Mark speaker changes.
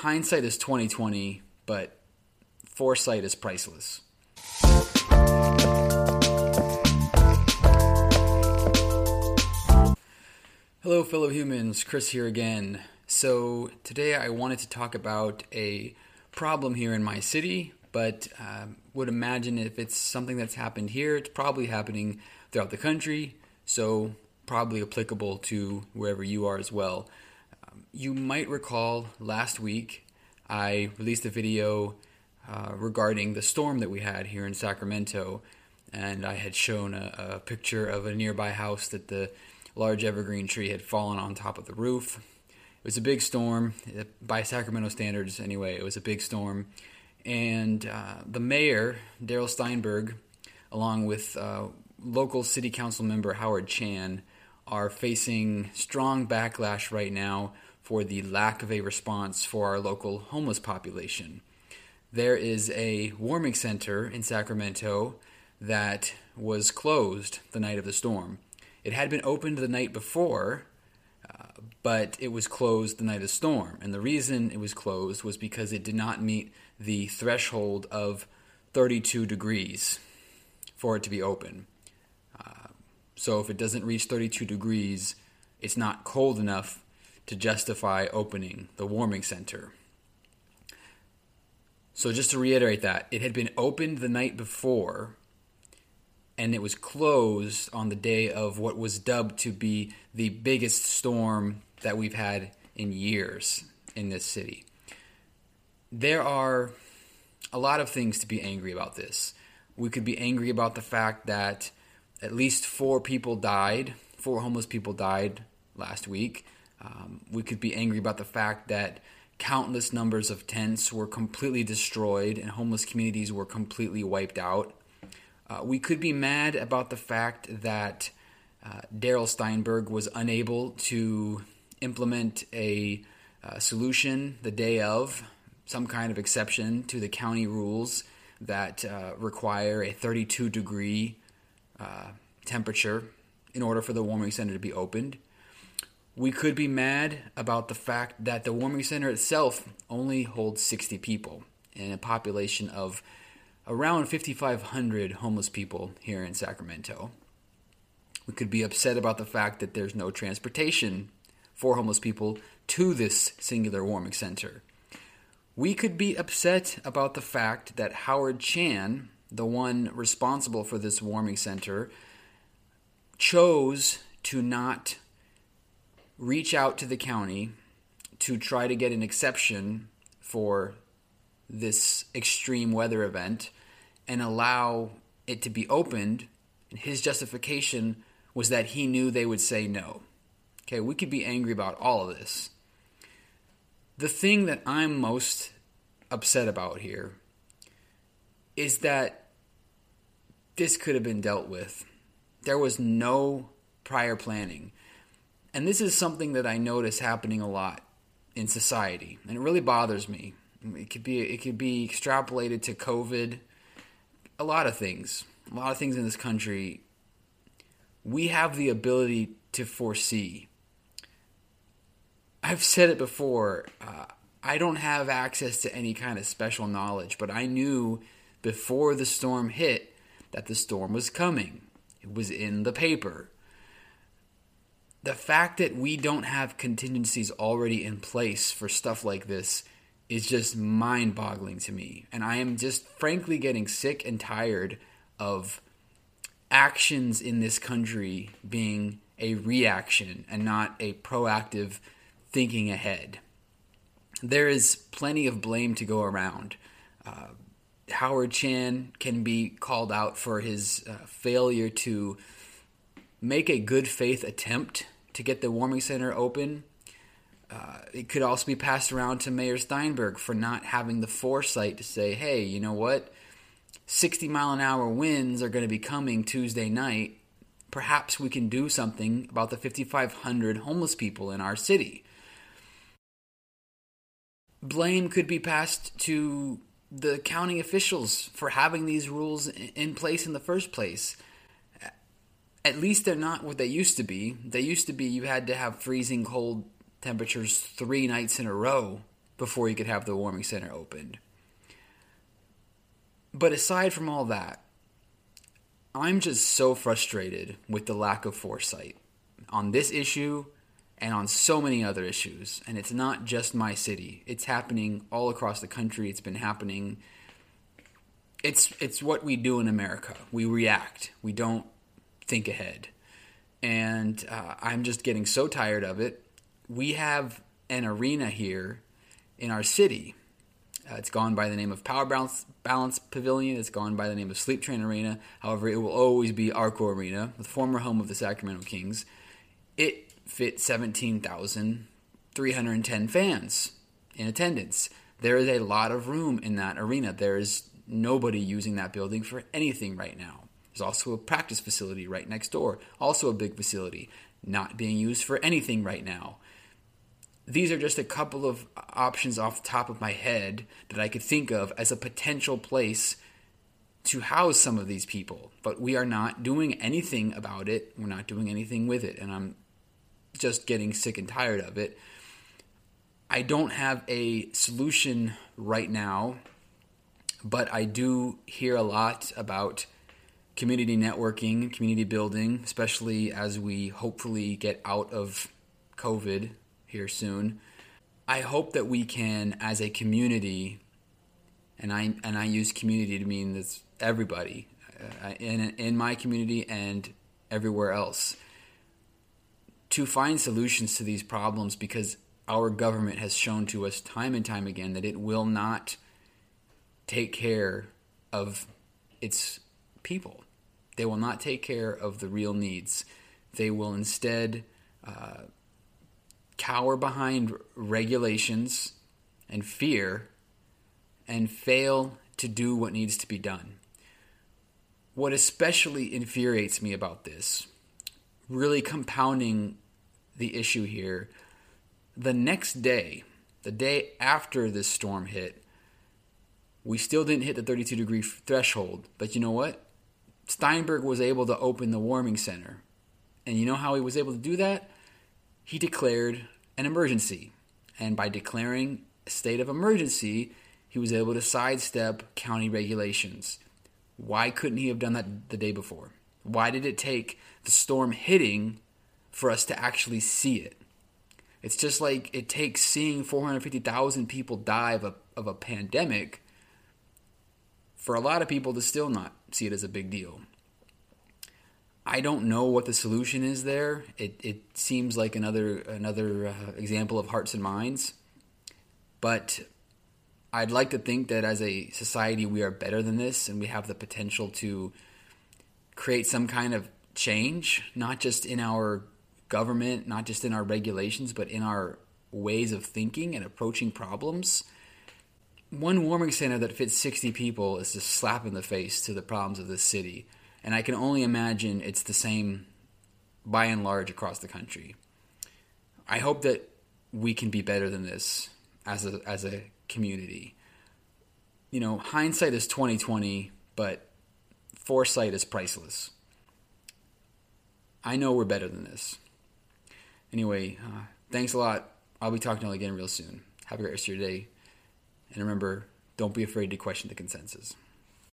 Speaker 1: hindsight is 2020, but foresight is priceless. Hello, fellow humans. Chris here again. So, today I wanted to talk about a problem here in my city, but um, would imagine if it's something that's happened here, it's probably happening throughout the country, so probably applicable to wherever you are as well. You might recall last week I released a video uh, regarding the storm that we had here in Sacramento, and I had shown a, a picture of a nearby house that the large evergreen tree had fallen on top of the roof. It was a big storm, by Sacramento standards anyway, it was a big storm. And uh, the mayor, Darrell Steinberg, along with uh, local city council member Howard Chan, are facing strong backlash right now for the lack of a response for our local homeless population. There is a warming center in Sacramento that was closed the night of the storm. It had been opened the night before, uh, but it was closed the night of the storm. And the reason it was closed was because it did not meet the threshold of 32 degrees for it to be open. Uh, so if it doesn't reach 32 degrees, it's not cold enough to justify opening the warming center. So just to reiterate that, it had been opened the night before and it was closed on the day of what was dubbed to be the biggest storm that we've had in years in this city. There are a lot of things to be angry about this. We could be angry about the fact that at least four people died, four homeless people died last week. Um, we could be angry about the fact that countless numbers of tents were completely destroyed and homeless communities were completely wiped out. Uh, we could be mad about the fact that uh, Darrell Steinberg was unable to implement a uh, solution the day of, some kind of exception to the county rules that uh, require a 32 degree uh, temperature in order for the warming center to be opened. We could be mad about the fact that the warming center itself only holds 60 people in a population of around 5,500 homeless people here in Sacramento. We could be upset about the fact that there's no transportation for homeless people to this singular warming center. We could be upset about the fact that Howard Chan, the one responsible for this warming center, chose to not reach out to the county to try to get an exception for this extreme weather event and allow it to be opened. His justification was that he knew they would say no. Okay, we could be angry about all of this. The thing that I'm most upset about here is that this could have been dealt with. There was no prior planning. And this is something that I notice happening a lot in society, and it really bothers me. It could be it could be extrapolated to COVID a lot of things, a lot of things in this country, we have the ability to foresee. I've said it before. Uh, I don't have access to any kind of special knowledge, but I knew before the storm hit that the storm was coming. It was in the paper. The fact that we don't have contingencies already in place for stuff like this is just mind boggling to me. And I am just frankly getting sick and tired of actions in this country being a reaction and not a proactive thinking ahead. There is plenty of blame to go around. Uh, Howard Chan can be called out for his uh, failure to make a good faith attempt to get the warming center open uh, it could also be passed around to Mayor Steinberg for not having the foresight to say, hey, you know what? 60 mile an hour winds are going to be coming Tuesday night. Perhaps we can do something about the 5,500 homeless people in our city. Blame could be passed to the county officials for having these rules in place in the first place. At least they're not what they used to be. They used to be you had to have freezing cold temperatures three nights in a row before you could have the warming center opened. But aside from all that, I'm just so frustrated with the lack of foresight on this issue and on so many other issues. And it's not just my city. It's happening all across the country. It's been happening. It's it's what we do in America. We react. We don't think ahead. And uh, I'm just getting so tired of it. We have an arena here in our city. Uh, it's gone by the name of Power Balance, Balance Pavilion. It's gone by the name of Sleep Train Arena. However, it will always be Arco Arena, the former home of the Sacramento Kings. It fit 17,310 fans in attendance. There is a lot of room in that arena. There is nobody using that building for anything right now. There's also a practice facility right next door, also a big facility, not being used for anything right now. These are just a couple of options off the top of my head that I could think of as a potential place to house some of these people. But we are not doing anything about it. We're not doing anything with it. And I'm just getting sick and tired of it. I don't have a solution right now, but I do hear a lot about community networking, community building, especially as we hopefully get out of COVID here soon. I hope that we can, as a community, and I and I use community to mean this everybody uh, in in my community and everywhere else to find solutions to these problems because our government has shown to us time and time again that it will not take care of its people. They will not take care of the real needs. They will instead uh, cower behind regulations and fear and fail to do what needs to be done. What especially infuriates me about this really compounding the issue here. The next day, the day after this storm hit, we still didn't hit the 32 degree threshold. But you know what? Steinberg was able to open the warming center. And you know how he was able to do that? He declared an emergency. And by declaring a state of emergency, he was able to sidestep county regulations. Why couldn't he have done that the day before? Why did it take the storm hitting for us to actually see it? It's just like it takes seeing 450,000 people die of a, of a pandemic for a lot of people to still not see it as a big deal. I don't know what the solution is there. It, it seems like another another uh, example of hearts and minds, but I'd like to think that as a society we are better than this, and we have the potential to create some kind of change, not just in our government, not just in our regulations, but in our ways of thinking and approaching problems. One warming center that fits 60 people is a slap in the face to the problems of this city. And I can only imagine it's the same by and large across the country. I hope that we can be better than this as a, as a community. You know, hindsight is 2020, but foresight is priceless. I know we're better than this. Anyway, uh, thanks a lot. I'll be talking to you again real soon. Have a great rest of your day. And remember, don't be afraid to question the consensus.